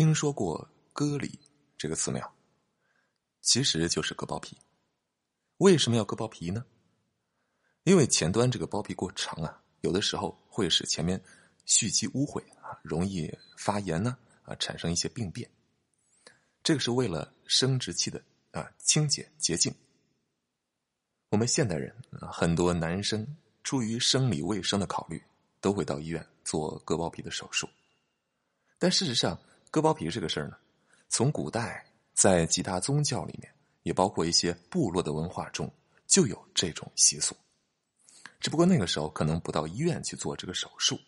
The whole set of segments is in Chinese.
听说过“割礼”这个词没有？其实就是割包皮。为什么要割包皮呢？因为前端这个包皮过长啊，有的时候会使前面蓄积污秽啊，容易发炎呢啊，产生一些病变。这个是为了生殖器的啊清洁洁净。我们现代人啊，很多男生出于生理卫生的考虑，都会到医院做割包皮的手术。但事实上，割包皮这个事儿呢，从古代在其他宗教里面，也包括一些部落的文化中，就有这种习俗。只不过那个时候可能不到医院去做这个手术，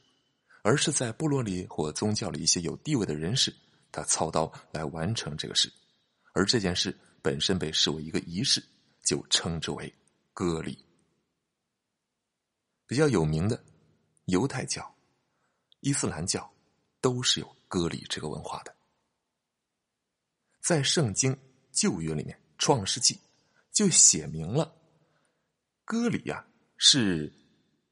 而是在部落里或宗教里一些有地位的人士，他操刀来完成这个事，而这件事本身被视为一个仪式，就称之为割礼。比较有名的犹太教、伊斯兰教都是有割礼这个文化的，在圣经旧约里面，《创世纪》就写明了割礼呀。是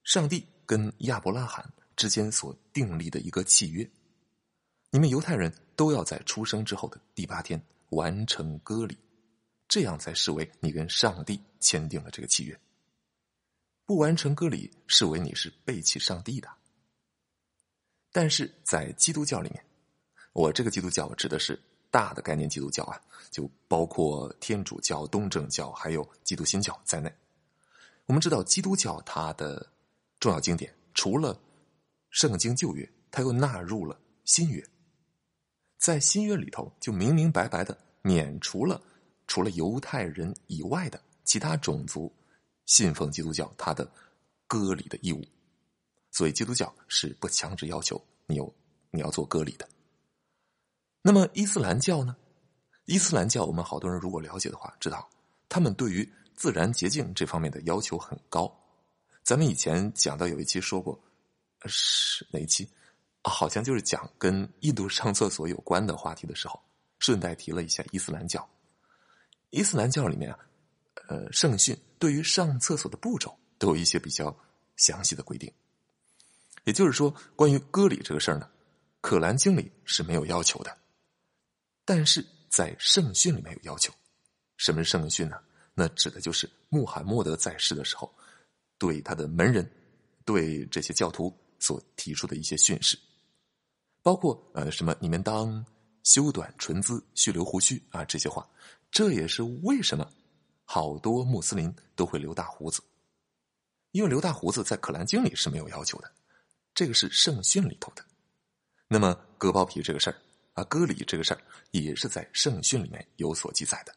上帝跟亚伯拉罕之间所订立的一个契约，你们犹太人都要在出生之后的第八天完成割礼，这样才视为你跟上帝签订了这个契约。不完成割礼，视为你是背弃上帝的。但是在基督教里面，我这个基督教指的是大的概念基督教啊，就包括天主教、东正教还有基督新教在内。我们知道，基督教它的重要经典除了《圣经》旧约，它又纳入了新约。在新约里头，就明明白白的免除了除了犹太人以外的其他种族信奉基督教它的割礼的义务。所以，基督教是不强制要求你有你要做割礼的。那么，伊斯兰教呢？伊斯兰教，我们好多人如果了解的话，知道他们对于。自然洁净这方面的要求很高，咱们以前讲到有一期说过，是哪一期？好像就是讲跟印度上厕所有关的话题的时候，顺带提了一下伊斯兰教。伊斯兰教里面啊，呃，圣训对于上厕所的步骤都有一些比较详细的规定。也就是说，关于割礼这个事儿呢，可兰经里是没有要求的，但是在圣训里面有要求。什么是圣训呢？那指的就是穆罕默德在世的时候，对他的门人、对这些教徒所提出的一些训示，包括呃什么你们当修短唇姿、蓄留胡须啊这些话。这也是为什么好多穆斯林都会留大胡子，因为留大胡子在《可兰经》里是没有要求的，这个是圣训里头的。那么割包皮这个事儿啊，割礼这个事儿也是在圣训里面有所记载的。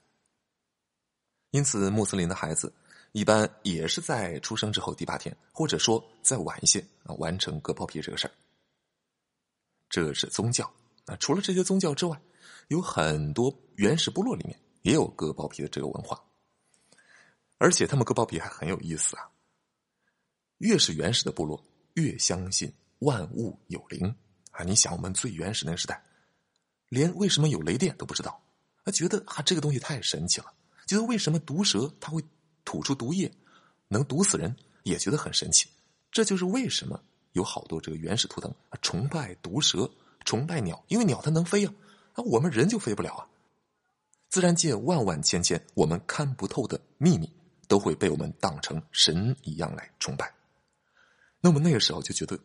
因此，穆斯林的孩子一般也是在出生之后第八天，或者说再晚一些啊，完成割包皮这个事儿。这是宗教。啊除了这些宗教之外，有很多原始部落里面也有割包皮的这个文化。而且他们割包皮还很有意思啊。越是原始的部落，越相信万物有灵啊。你想，我们最原始那个时代，连为什么有雷电都不知道，啊，觉得啊这个东西太神奇了。觉得为什么毒蛇它会吐出毒液，能毒死人，也觉得很神奇。这就是为什么有好多这个原始图腾崇拜毒蛇，崇拜鸟，因为鸟它能飞啊，啊，我们人就飞不了啊。自然界万万千千我们看不透的秘密，都会被我们当成神一样来崇拜。那么那个时候就觉得，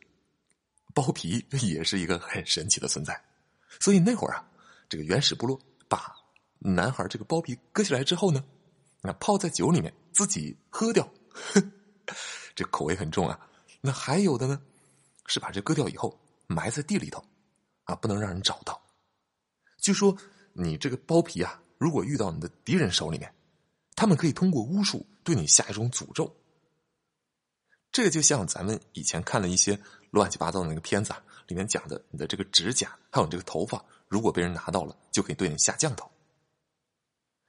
包皮也是一个很神奇的存在。所以那会儿啊，这个原始部落把。男孩这个包皮割下来之后呢，那泡在酒里面自己喝掉，这口味很重啊。那还有的呢，是把这割掉以后埋在地里头，啊，不能让人找到。据说你这个包皮啊，如果遇到你的敌人手里面，他们可以通过巫术对你下一种诅咒。这个就像咱们以前看了一些乱七八糟的那个片子啊，里面讲的你的这个指甲还有你这个头发，如果被人拿到了，就可以对你下降头。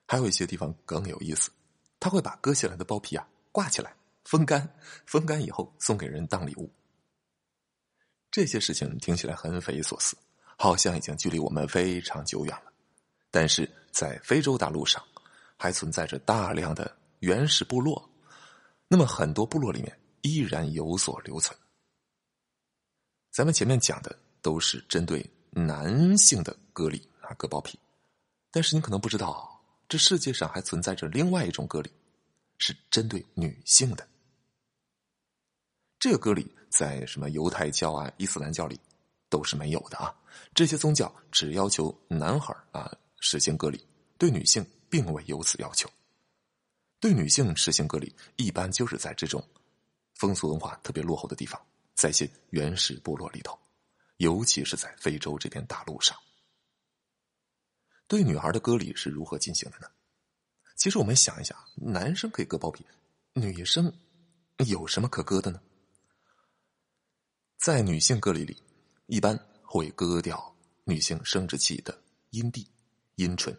还有一些地方更有意思，他会把割下来的包皮啊挂起来，风干，风干以后送给人当礼物。这些事情听起来很匪夷所思，好像已经距离我们非常久远了。但是在非洲大陆上，还存在着大量的原始部落，那么很多部落里面依然有所留存。咱们前面讲的都是针对男性的割。礼啊，割包皮。但是你可能不知道，这世界上还存在着另外一种割礼，是针对女性的。这个割礼在什么犹太教啊、伊斯兰教里都是没有的啊。这些宗教只要求男孩啊实行割礼，对女性并未有此要求。对女性实行割礼，一般就是在这种风俗文化特别落后的地方，在一些原始部落里头，尤其是在非洲这片大陆上。对女孩的割礼是如何进行的呢？其实我们想一想，男生可以割包皮，女生有什么可割的呢？在女性割礼里，一般会割掉女性生殖器的阴蒂、阴唇，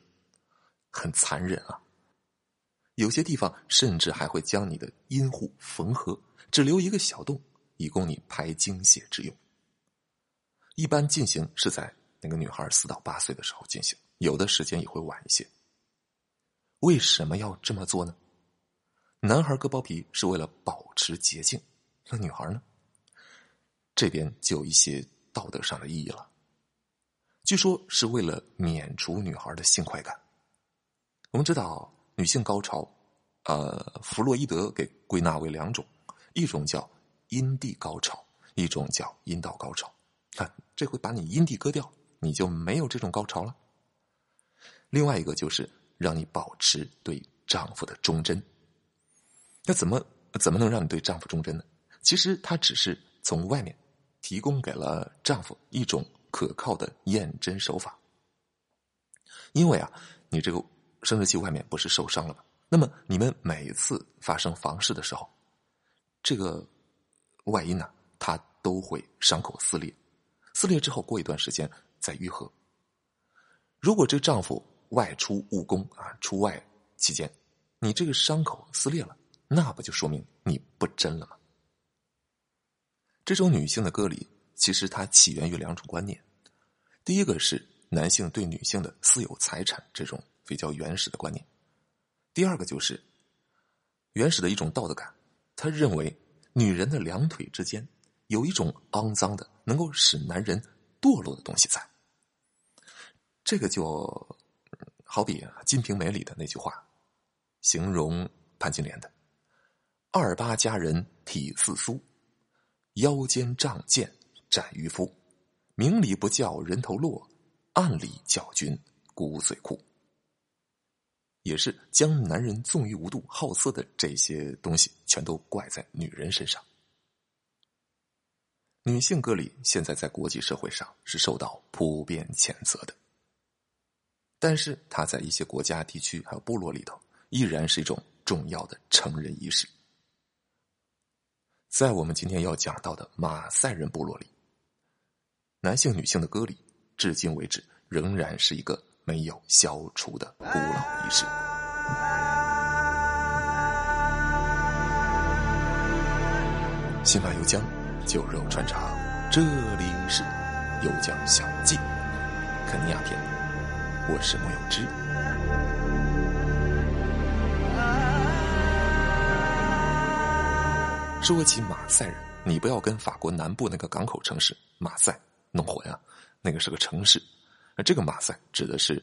很残忍啊。有些地方甚至还会将你的阴户缝合，只留一个小洞，以供你排精血之用。一般进行是在那个女孩四到八岁的时候进行。有的时间也会晚一些。为什么要这么做呢？男孩割包皮是为了保持洁净，那女孩呢？这边就有一些道德上的意义了。据说是为了免除女孩的性快感。我们知道，女性高潮，呃，弗洛伊德给归纳为两种，一种叫阴蒂高潮，一种叫阴道高潮。看，这回把你阴蒂割掉，你就没有这种高潮了。另外一个就是让你保持对丈夫的忠贞。那怎么怎么能让你对丈夫忠贞呢？其实他只是从外面提供给了丈夫一种可靠的验真手法。因为啊，你这个生殖器外面不是受伤了吗？那么你们每次发生房事的时候，这个外阴呢，它都会伤口撕裂，撕裂之后过一段时间再愈合。如果这丈夫，外出务工啊，出外期间，你这个伤口撕裂了，那不就说明你不贞了吗？这种女性的割礼，其实它起源于两种观念。第一个是男性对女性的私有财产这种比较原始的观念；第二个就是原始的一种道德感，他认为女人的两腿之间有一种肮脏的、能够使男人堕落的东西在。这个就。好比《金瓶梅》里的那句话，形容潘金莲的：“二八佳人体似酥，腰间仗剑斩渔夫，明里不叫人头落，暗里叫君骨髓枯。”也是将男人纵欲无度、好色的这些东西，全都怪在女人身上。女性割礼现在在国际社会上是受到普遍谴责的。但是，它在一些国家、地区还有部落里头，依然是一种重要的成人仪式。在我们今天要讲到的马赛人部落里，男性、女性的割礼，至今为止仍然是一个没有消除的古老仪式。新马油江，酒肉穿肠，这里是油江小记，肯尼亚篇。我是木有之。说起马赛人，你不要跟法国南部那个港口城市马赛弄混啊，那个是个城市。而这个马赛指的是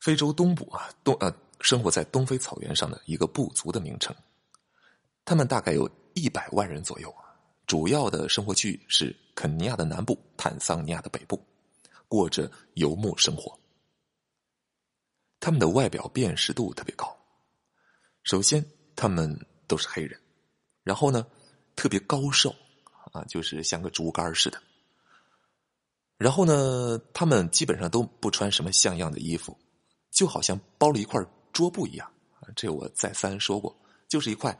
非洲东部啊东呃生活在东非草原上的一个部族的名称。他们大概有一百万人左右，主要的生活区域是肯尼亚的南部、坦桑尼亚的北部，过着游牧生活。他们的外表辨识度特别高。首先，他们都是黑人，然后呢，特别高瘦，啊，就是像个竹竿似的。然后呢，他们基本上都不穿什么像样的衣服，就好像包了一块桌布一样。这我再三说过，就是一块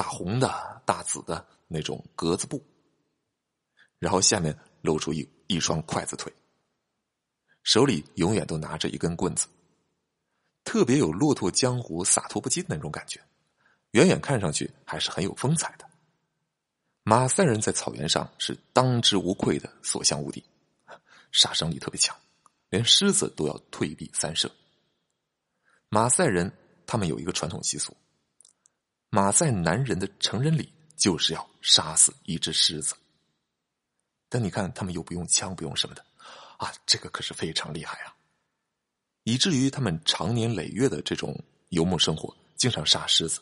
大红的、大紫的那种格子布，然后下面露出一一双筷子腿，手里永远都拿着一根棍子。特别有骆驼江湖洒脱不羁的那种感觉，远远看上去还是很有风采的。马赛人在草原上是当之无愧的所向无敌，杀伤力特别强，连狮子都要退避三舍。马赛人他们有一个传统习俗，马赛男人的成人礼就是要杀死一只狮子。但你看他们又不用枪不用什么的，啊，这个可是非常厉害啊！以至于他们长年累月的这种游牧生活，经常杀狮子，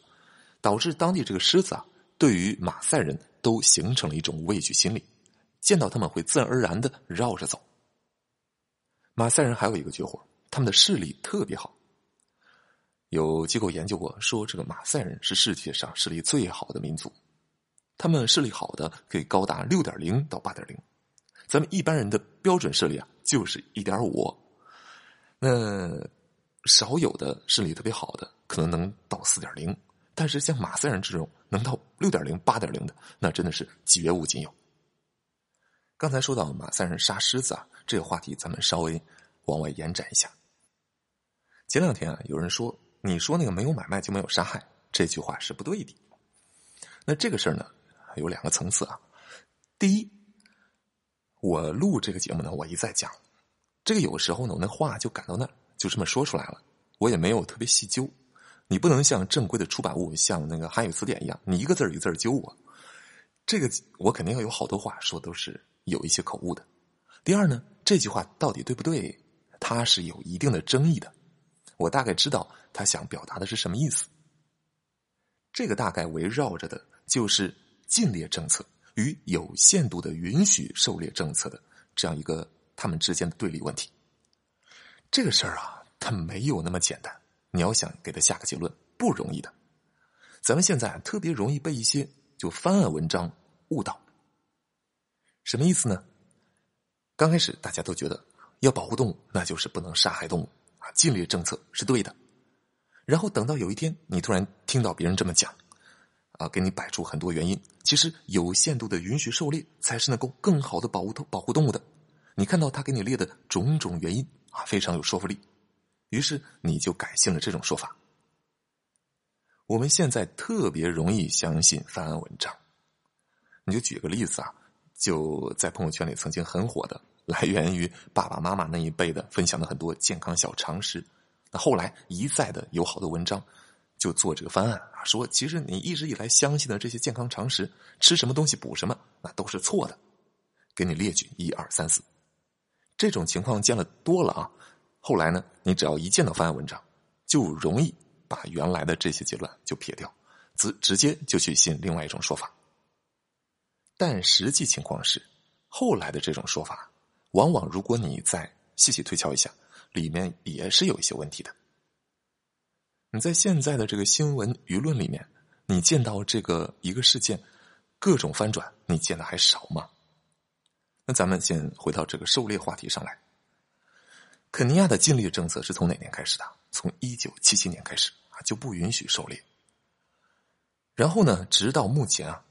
导致当地这个狮子啊，对于马赛人都形成了一种畏惧心理，见到他们会自然而然的绕着走。马赛人还有一个绝活，他们的视力特别好。有机构研究过，说这个马赛人是世界上视力最好的民族，他们视力好的可以高达六点零到八点零，咱们一般人的标准视力啊就是一点五。那少有的视力特别好的，可能能到四点零，但是像马赛人这种能到六点零、八点零的，那真的是绝无仅有。刚才说到马赛人杀狮子啊，这个话题咱们稍微往外延展一下。前两天啊，有人说你说那个没有买卖就没有杀害这句话是不对的。那这个事儿呢，有两个层次啊。第一，我录这个节目呢，我一再讲。这个有时候呢，我那话就赶到那儿，就这么说出来了。我也没有特别细究。你不能像正规的出版物，像那个汉语词典一样，你一个字儿一个字儿揪我。这个我肯定要有好多话说，都是有一些口误的。第二呢，这句话到底对不对，它是有一定的争议的。我大概知道他想表达的是什么意思。这个大概围绕着的就是禁猎政策与有限度的允许狩猎政策的这样一个。他们之间的对立问题，这个事儿啊，它没有那么简单。你要想给他下个结论，不容易的。咱们现在特别容易被一些就翻案文章误导。什么意思呢？刚开始大家都觉得要保护动物，那就是不能杀害动物禁猎政策是对的。然后等到有一天，你突然听到别人这么讲，啊，给你摆出很多原因，其实有限度的允许狩猎才是能够更好的保护保护动物的。你看到他给你列的种种原因啊，非常有说服力，于是你就改信了这种说法。我们现在特别容易相信翻案文章，你就举个例子啊，就在朋友圈里曾经很火的，来源于爸爸妈妈那一辈的分享的很多健康小常识，那后来一再的有好多文章就做这个翻案啊，说其实你一直以来相信的这些健康常识，吃什么东西补什么，那都是错的，给你列举一二三四。这种情况见了多了啊，后来呢，你只要一见到翻案文章，就容易把原来的这些结论就撇掉，直直接就去信另外一种说法。但实际情况是，后来的这种说法，往往如果你再细细推敲一下，里面也是有一些问题的。你在现在的这个新闻舆论里面，你见到这个一个事件各种翻转，你见的还少吗？那咱们先回到这个狩猎话题上来。肯尼亚的禁猎政策是从哪年开始的？从一九七七年开始啊，就不允许狩猎。然后呢，直到目前啊，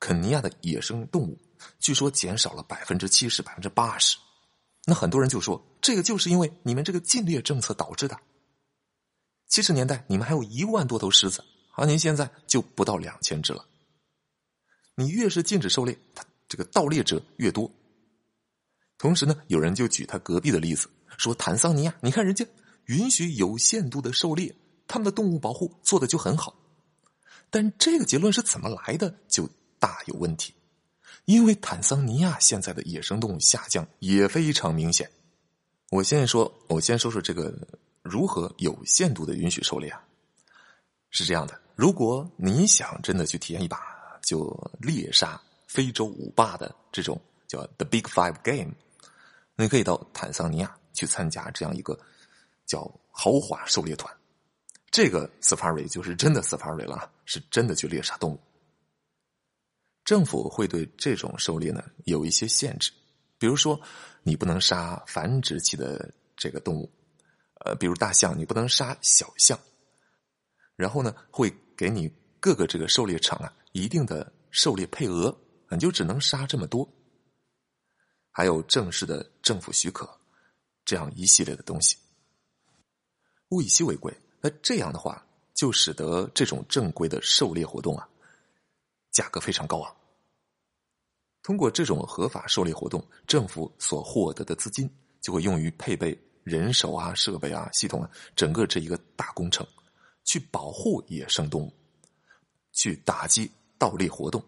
肯尼亚的野生动物据说减少了百分之七十、百分之八十。那很多人就说，这个就是因为你们这个禁猎政策导致的。七十年代你们还有一万多头狮子，而您现在就不到两千只了。你越是禁止狩猎，它这个盗猎者越多。同时呢，有人就举他隔壁的例子，说坦桑尼亚，你看人家允许有限度的狩猎，他们的动物保护做的就很好。但这个结论是怎么来的，就大有问题。因为坦桑尼亚现在的野生动物下降也非常明显。我先说，我先说说这个如何有限度的允许狩猎啊？是这样的，如果你想真的去体验一把就猎杀非洲五霸的这种叫 The Big Five Game。你可以到坦桑尼亚去参加这样一个叫豪华狩猎团，这个 safari 就是真的 safari 了，是真的去猎杀动物。政府会对这种狩猎呢有一些限制，比如说你不能杀繁殖期的这个动物，呃，比如大象你不能杀小象，然后呢会给你各个这个狩猎场啊一定的狩猎配额，你就只能杀这么多。还有正式的政府许可，这样一系列的东西，物以稀为贵。那这样的话，就使得这种正规的狩猎活动啊，价格非常高昂。通过这种合法狩猎活动，政府所获得的资金就会用于配备人手啊、设备啊、系统啊，整个这一个大工程，去保护野生动物，去打击盗猎活动。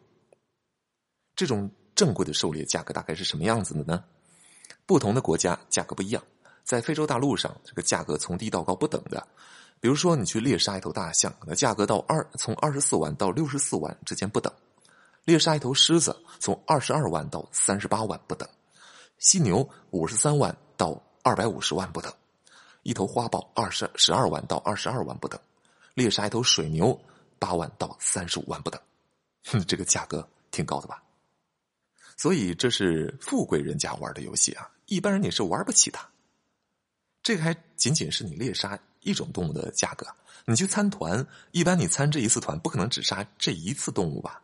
这种。正规的狩猎价格大概是什么样子的呢？不同的国家价格不一样。在非洲大陆上，这个价格从低到高不等的。比如说，你去猎杀一头大象，那价格到二从二十四万到六十四万之间不等；猎杀一头狮子，从二十二万到三十八万不等；犀牛五十三万到二百五十万不等；一头花豹二十十二万到二十二万不等；猎杀一头水牛八万到三十五万不等。哼，这个价格挺高的吧？所以这是富贵人家玩的游戏啊，一般人你是玩不起的。这还仅仅是你猎杀一种动物的价格，你去参团，一般你参这一次团不可能只杀这一次动物吧？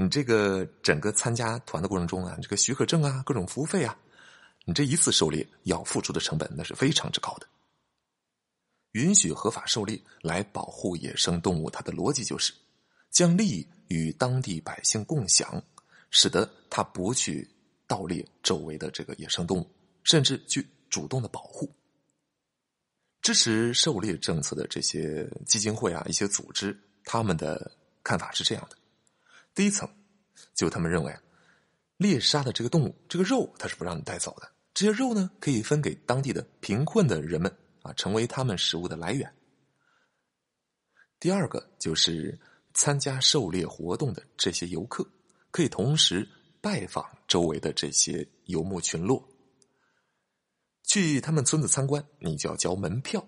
你这个整个参加团的过程中啊，这个许可证啊，各种服务费啊，你这一次狩猎要付出的成本那是非常之高的。允许合法狩猎来保护野生动物，它的逻辑就是将利益与当地百姓共享，使得他不去盗猎周围的这个野生动物，甚至去。主动的保护，支持狩猎政策的这些基金会啊，一些组织，他们的看法是这样的：第一层，就他们认为，猎杀的这个动物，这个肉它是不让你带走的，这些肉呢可以分给当地的贫困的人们啊，成为他们食物的来源。第二个就是参加狩猎活动的这些游客，可以同时拜访周围的这些游牧群落。去他们村子参观，你就要交门票。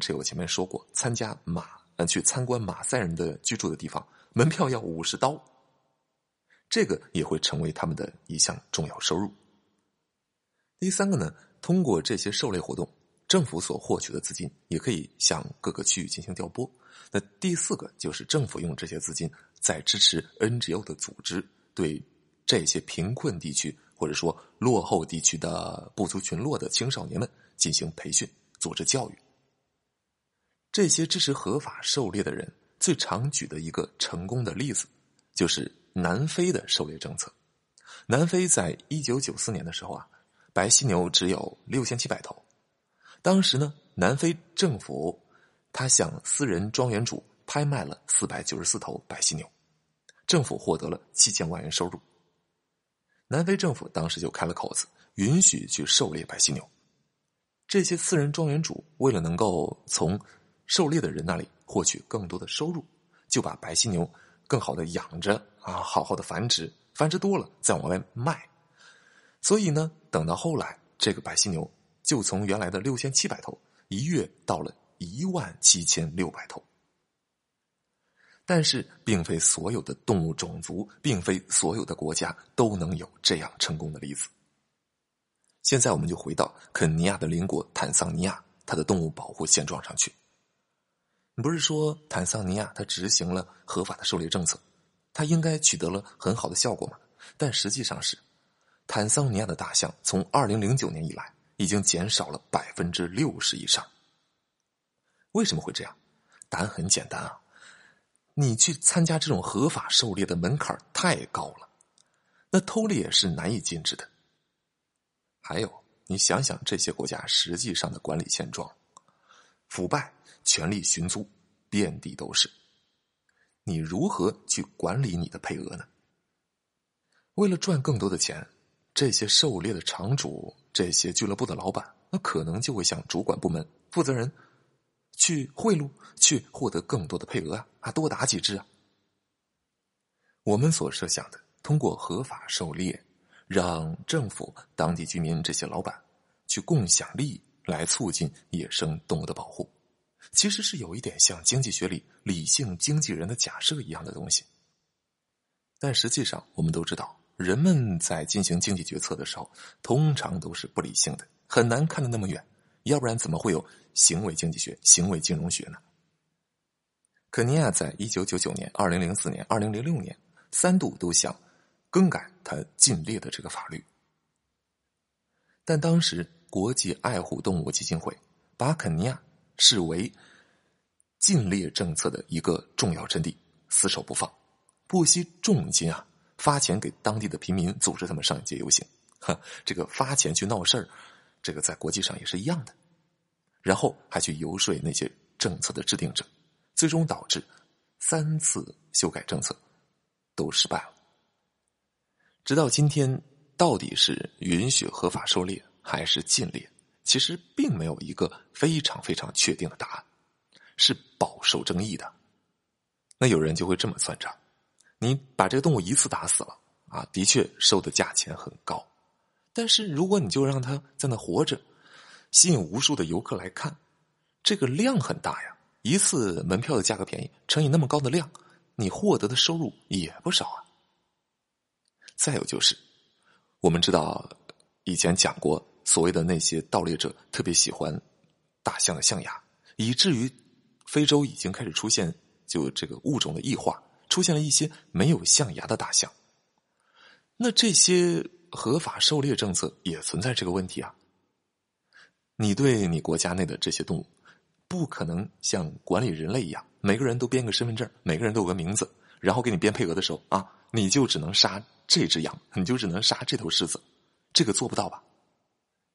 这我前面说过，参加马，呃，去参观马赛人的居住的地方，门票要五十刀。这个也会成为他们的一项重要收入。第三个呢，通过这些狩猎活动，政府所获取的资金也可以向各个区域进行调拨。那第四个就是政府用这些资金在支持 NGO 的组织，对这些贫困地区。或者说，落后地区的部族群落的青少年们进行培训、组织教育。这些支持合法狩猎的人最常举的一个成功的例子，就是南非的狩猎政策。南非在一九九四年的时候啊，白犀牛只有六千七百头。当时呢，南非政府他向私人庄园主拍卖了四百九十四头白犀牛，政府获得了七千万元收入。南非政府当时就开了口子，允许去狩猎白犀牛。这些私人庄园主为了能够从狩猎的人那里获取更多的收入，就把白犀牛更好的养着啊，好好的繁殖，繁殖多了再往外卖。所以呢，等到后来，这个白犀牛就从原来的六千七百头，一跃到了一万七千六百头。但是，并非所有的动物种族，并非所有的国家都能有这样成功的例子。现在，我们就回到肯尼亚的邻国坦桑尼亚，它的动物保护现状上去。不是说坦桑尼亚它执行了合法的狩猎政策，它应该取得了很好的效果吗？但实际上是，坦桑尼亚的大象从二零零九年以来已经减少了百分之六十以上。为什么会这样？答案很简单啊。你去参加这种合法狩猎的门槛太高了，那偷猎是难以禁止的。还有，你想想这些国家实际上的管理现状，腐败、权力寻租，遍地都是。你如何去管理你的配额呢？为了赚更多的钱，这些狩猎的场主、这些俱乐部的老板，那可能就会向主管部门负责人。去贿赂，去获得更多的配额啊！啊，多打几只啊！我们所设想的，通过合法狩猎，让政府、当地居民这些老板去共享利益，来促进野生动物的保护，其实是有一点像经济学里理性经纪人的假设一样的东西。但实际上，我们都知道，人们在进行经济决策的时候，通常都是不理性的，很难看得那么远。要不然怎么会有行为经济学、行为金融学呢？肯尼亚在一九九九年、二零零四年、二零零六年三度都想更改他禁猎的这个法律，但当时国际爱护动物基金会把肯尼亚视为禁猎政策的一个重要阵地，死守不放，不惜重金啊发钱给当地的平民，组织他们上街游行。哈，这个发钱去闹事儿。这个在国际上也是一样的，然后还去游说那些政策的制定者，最终导致三次修改政策都失败了。直到今天，到底是允许合法狩猎还是禁猎，其实并没有一个非常非常确定的答案，是饱受争议的。那有人就会这么算账：你把这个动物一次打死了啊，的确收的价钱很高，但是如果你就让它在那活着，吸引无数的游客来看，这个量很大呀。一次门票的价格便宜，乘以那么高的量，你获得的收入也不少啊。再有就是，我们知道以前讲过，所谓的那些盗猎者特别喜欢大象的象牙，以至于非洲已经开始出现就这个物种的异化，出现了一些没有象牙的大象。那这些合法狩猎政策也存在这个问题啊。你对你国家内的这些动物。不可能像管理人类一样，每个人都编个身份证，每个人都有个名字，然后给你编配额的时候啊，你就只能杀这只羊，你就只能杀这头狮子，这个做不到吧？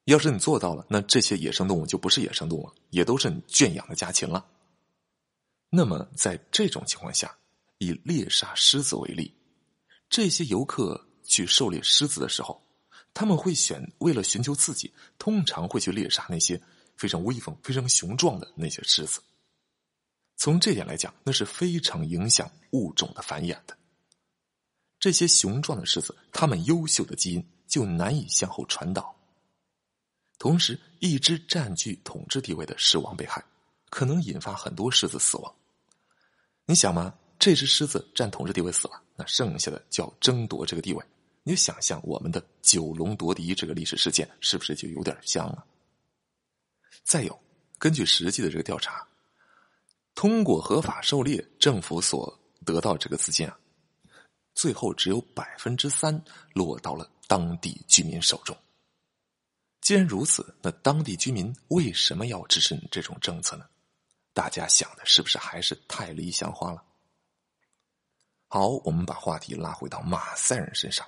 要是你做到了，那这些野生动物就不是野生动物了，也都是你圈养的家禽了。那么在这种情况下，以猎杀狮子为例，这些游客去狩猎狮子的时候，他们会选为了寻求刺激，通常会去猎杀那些。非常威风、非常雄壮的那些狮子，从这点来讲，那是非常影响物种的繁衍的。这些雄壮的狮子，它们优秀的基因就难以向后传导。同时，一只占据统治地位的狮王被害，可能引发很多狮子死亡。你想吗？这只狮子占统治地位死了，那剩下的就要争夺这个地位。你想象我们的九龙夺嫡这个历史事件，是不是就有点像了？再有，根据实际的这个调查，通过合法狩猎，政府所得到这个资金啊，最后只有百分之三落到了当地居民手中。既然如此，那当地居民为什么要支持你这种政策呢？大家想的是不是还是太理想化了？好，我们把话题拉回到马赛人身上。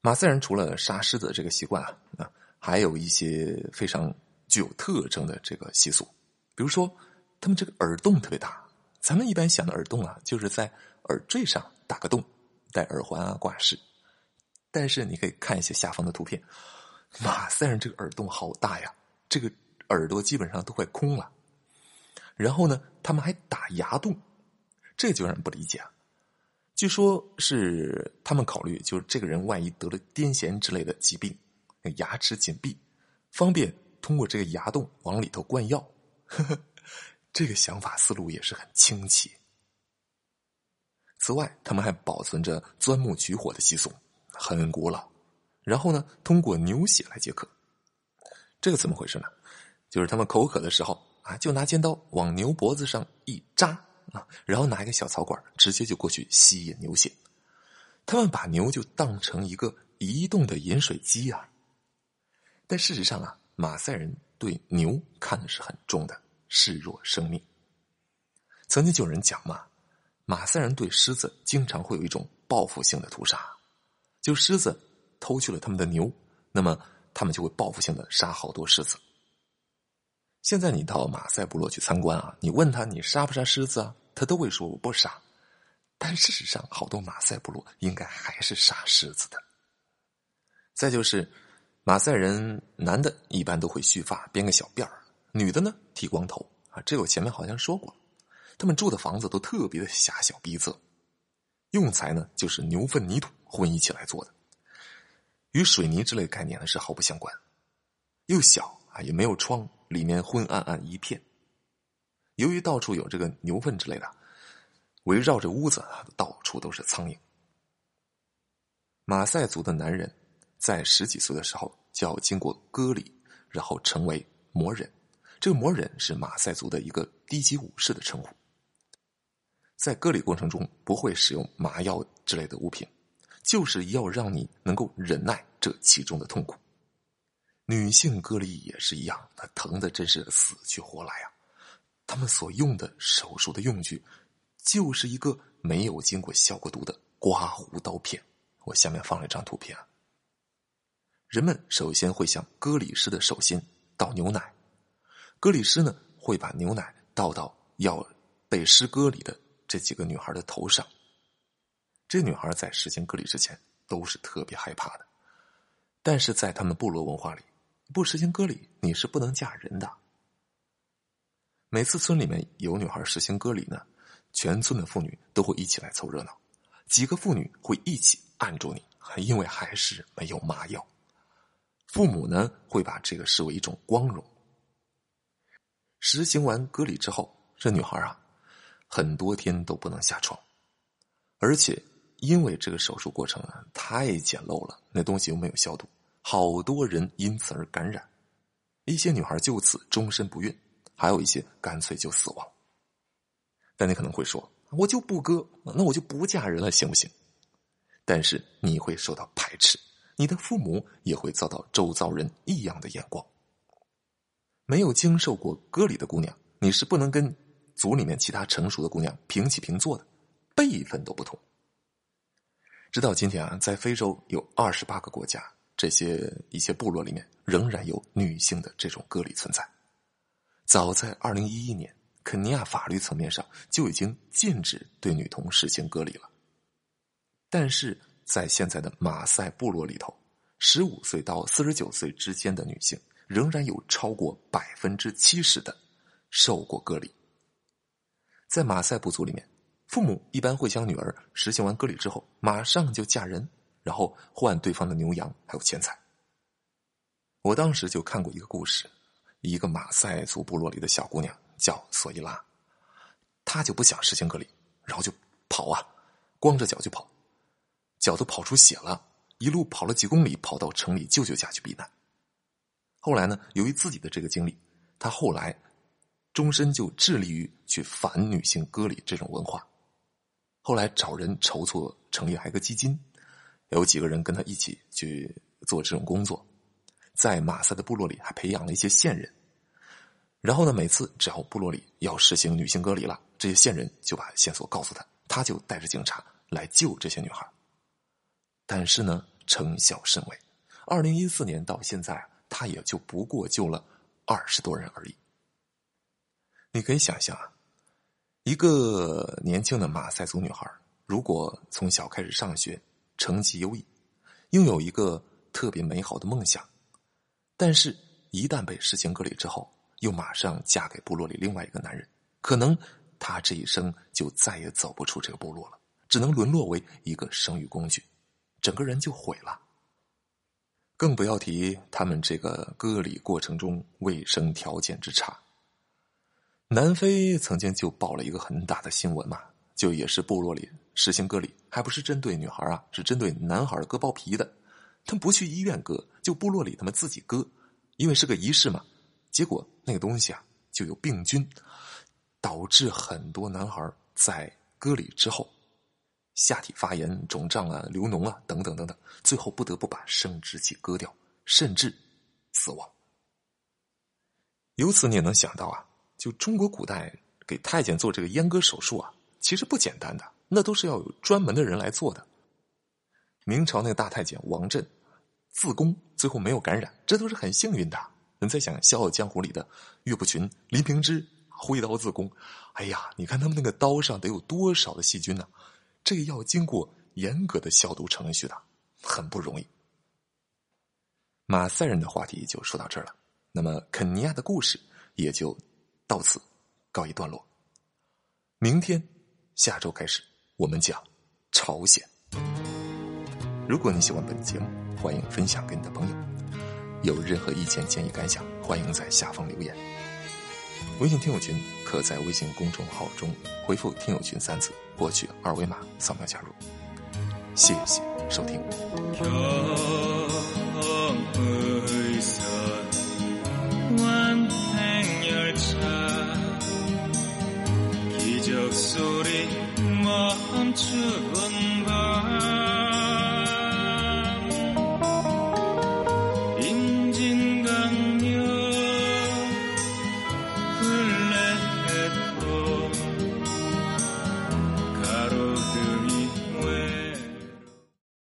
马赛人除了杀狮子这个习惯啊，啊。还有一些非常具有特征的这个习俗，比如说，他们这个耳洞特别大。咱们一般想的耳洞啊，就是在耳坠上打个洞，戴耳环啊、挂饰。但是你可以看一下下方的图片，马赛人这个耳洞好大呀，这个耳朵基本上都快空了。然后呢，他们还打牙洞，这就让人不理解啊。据说是他们考虑，就是这个人万一得了癫痫之类的疾病。牙齿紧闭，方便通过这个牙洞往里头灌药。呵呵，这个想法思路也是很清奇。此外，他们还保存着钻木取火的习俗，很古老。然后呢，通过牛血来解渴。这个怎么回事呢？就是他们口渴的时候啊，就拿尖刀往牛脖子上一扎啊，然后拿一个小草管，直接就过去吸引牛血。他们把牛就当成一个移动的饮水机啊。但事实上啊，马赛人对牛看的是很重的，视若生命。曾经就有人讲嘛，马赛人对狮子经常会有一种报复性的屠杀，就狮子偷去了他们的牛，那么他们就会报复性的杀好多狮子。现在你到马赛部落去参观啊，你问他你杀不杀狮子啊，他都会说我不杀。但事实上，好多马赛部落应该还是杀狮子的。再就是。马赛人男的一般都会蓄发，编个小辫儿；女的呢，剃光头。啊，这我前面好像说过。他们住的房子都特别的狭小逼仄，用材呢就是牛粪泥土混一起来做的，与水泥之类概念呢是毫不相关。又小啊，也没有窗，里面昏暗暗一片。由于到处有这个牛粪之类的，围绕着屋子啊到处都是苍蝇。马赛族的男人。在十几岁的时候，就要经过割礼，然后成为魔人。这个魔人是马赛族的一个低级武士的称呼。在割礼过程中，不会使用麻药之类的物品，就是要让你能够忍耐这其中的痛苦。女性割礼也是一样，那疼的真是死去活来啊！他们所用的手术的用具，就是一个没有经过消过毒的刮胡刀片。我下面放了一张图片啊。人们首先会向割礼师的手心倒牛奶，割礼师呢会把牛奶倒到要被施割礼的这几个女孩的头上。这女孩在实行割礼之前，都是特别害怕的。但是在他们部落文化里，不实行割礼，你是不能嫁人的。每次村里面有女孩实行割礼呢，全村的妇女都会一起来凑热闹，几个妇女会一起按住你，因为还是没有麻药。父母呢会把这个视为一种光荣。实行完割礼之后，这女孩啊，很多天都不能下床，而且因为这个手术过程啊太简陋了，那东西又没有消毒，好多人因此而感染，一些女孩就此终身不孕，还有一些干脆就死亡。但你可能会说，我就不割，那我就不嫁人了，行不行？但是你会受到排斥。你的父母也会遭到周遭人异样的眼光。没有经受过割礼的姑娘，你是不能跟族里面其他成熟的姑娘平起平坐的，辈分都不同。直到今天啊，在非洲有二十八个国家，这些一些部落里面仍然有女性的这种割礼存在。早在二零一一年，肯尼亚法律层面上就已经禁止对女童实行割礼了，但是。在现在的马赛部落里头，十五岁到四十九岁之间的女性，仍然有超过百分之七十的受过割礼。在马赛部族里面，父母一般会将女儿实行完割礼之后，马上就嫁人，然后换对方的牛羊还有钱财。我当时就看过一个故事，一个马赛族部落里的小姑娘叫索伊拉，她就不想实行割礼，然后就跑啊，光着脚就跑。脚都跑出血了，一路跑了几公里，跑到城里舅舅家去避难。后来呢，由于自己的这个经历，他后来终身就致力于去反女性割礼这种文化。后来找人筹措成立一个基金，有几个人跟他一起去做这种工作，在马赛的部落里还培养了一些线人。然后呢，每次只要部落里要实行女性隔离了，这些线人就把线索告诉他，他就带着警察来救这些女孩。但是呢，成效甚微。二零一四年到现在，他也就不过救了二十多人而已。你可以想象啊，一个年轻的马赛族女孩，如果从小开始上学，成绩优异，拥有一个特别美好的梦想，但是，一旦被实行割礼之后，又马上嫁给部落里另外一个男人，可能她这一生就再也走不出这个部落了，只能沦落为一个生育工具。整个人就毁了，更不要提他们这个割礼过程中卫生条件之差。南非曾经就报了一个很大的新闻嘛，就也是部落里实行割礼，还不是针对女孩啊，是针对男孩割包皮的。他们不去医院割，就部落里他们自己割，因为是个仪式嘛。结果那个东西啊就有病菌，导致很多男孩在割礼之后。下体发炎、肿胀啊、流脓啊，等等等等，最后不得不把生殖器割掉，甚至死亡。由此你也能想到啊，就中国古代给太监做这个阉割手术啊，其实不简单的，那都是要有专门的人来做的。明朝那个大太监王振自宫，最后没有感染，这都是很幸运的。你再想《笑傲江湖》里的岳不群、林平之挥刀自宫，哎呀，你看他们那个刀上得有多少的细菌呢？这要经过严格的消毒程序的，很不容易。马赛人的话题就说到这儿了，那么肯尼亚的故事也就到此告一段落。明天下周开始，我们讲朝鲜。如果你喜欢本节目，欢迎分享给你的朋友。有任何意见、建议、感想，欢迎在下方留言。微信听友群可在微信公众号中回复“听友群”三字。获取二维码，扫描加入。谢谢收听。